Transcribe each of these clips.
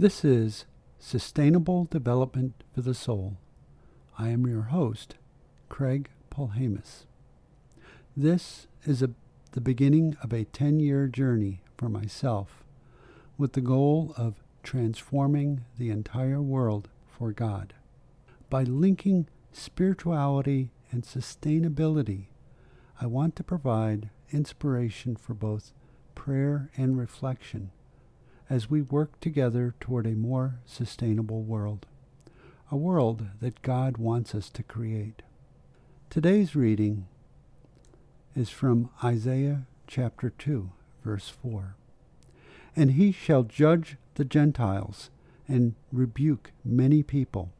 This is Sustainable Development for the Soul. I am your host, Craig Polhamus. This is a, the beginning of a 10 year journey for myself with the goal of transforming the entire world for God. By linking spirituality and sustainability, I want to provide inspiration for both prayer and reflection as we work together toward a more sustainable world, a world that God wants us to create. Today's reading is from Isaiah chapter 2, verse 4. And he shall judge the Gentiles and rebuke many people,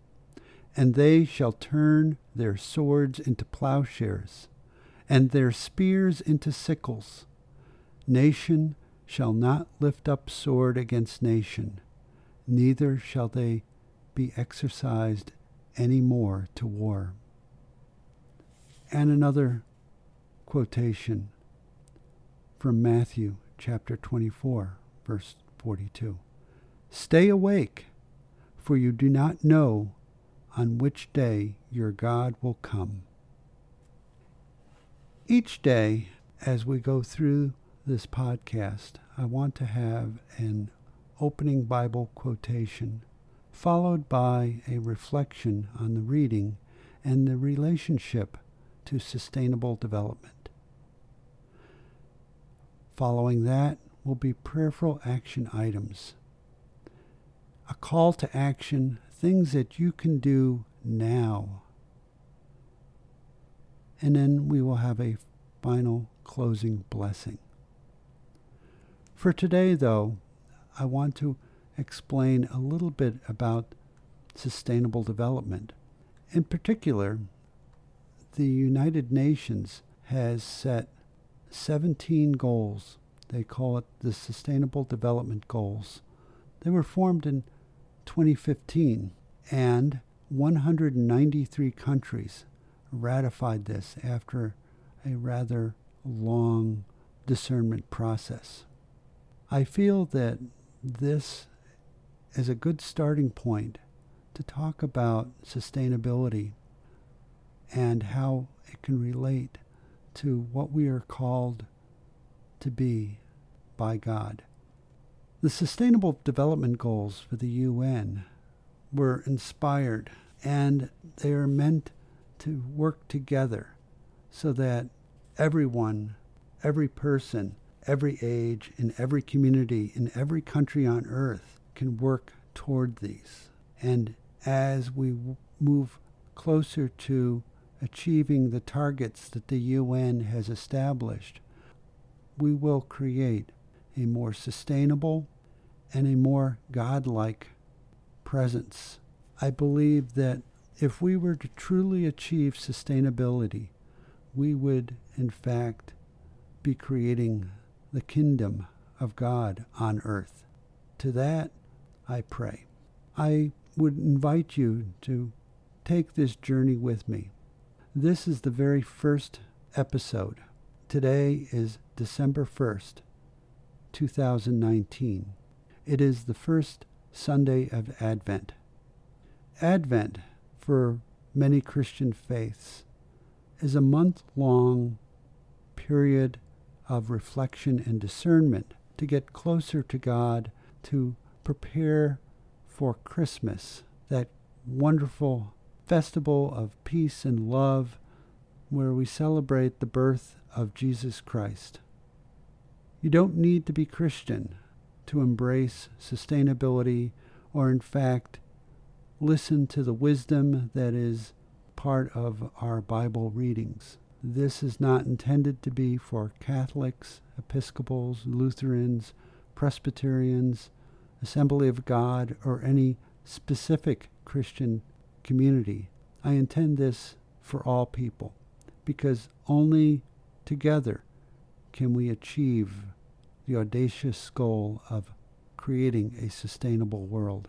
and they shall turn their swords into plowshares, and their spears into sickles. Nation shall not lift up sword against nation, neither shall they be exercised any more to war. And another quotation from Matthew chapter 24, verse 42. Stay awake, for you do not know on which day your God will come. Each day, as we go through this podcast, I want to have an opening Bible quotation, followed by a reflection on the reading and the relationship to sustainable development. Following that will be prayerful action items. A call to action, things that you can do now. And then we will have a final closing blessing. For today, though, I want to explain a little bit about sustainable development. In particular, the United Nations has set 17 goals. They call it the Sustainable Development Goals. They were formed in 2015, and 193 countries ratified this after a rather long discernment process. I feel that this is a good starting point to talk about sustainability and how it can relate to what we are called to be by God. The Sustainable Development Goals for the UN were inspired and they are meant to work together so that everyone, every person, every age, in every community, in every country on earth can work toward these. And as we w- move closer to achieving the targets that the UN has established, we will create a more sustainable and a more godlike presence. I believe that if we were to truly achieve sustainability, we would, in fact, be creating the kingdom of God on earth. To that I pray. I would invite you to take this journey with me. This is the very first episode. Today is December 1st, 2019. It is the first Sunday of Advent. Advent, for many Christian faiths, is a month long period of reflection and discernment to get closer to God, to prepare for Christmas, that wonderful festival of peace and love where we celebrate the birth of Jesus Christ. You don't need to be Christian to embrace sustainability or, in fact, listen to the wisdom that is part of our Bible readings. This is not intended to be for Catholics, Episcopals, Lutherans, Presbyterians, Assembly of God, or any specific Christian community. I intend this for all people because only together can we achieve the audacious goal of creating a sustainable world.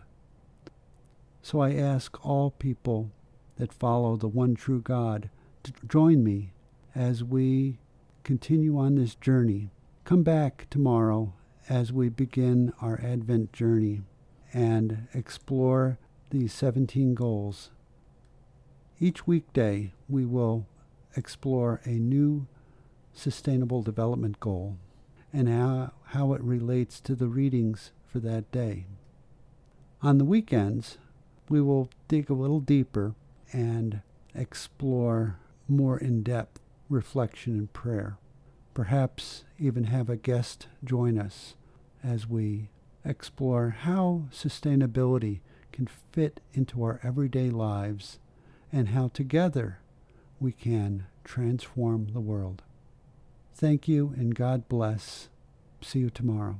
So I ask all people that follow the one true God to join me as we continue on this journey. Come back tomorrow as we begin our Advent journey and explore these 17 goals. Each weekday, we will explore a new sustainable development goal and how, how it relates to the readings for that day. On the weekends, we will dig a little deeper and explore more in depth reflection and prayer. Perhaps even have a guest join us as we explore how sustainability can fit into our everyday lives and how together we can transform the world. Thank you and God bless. See you tomorrow.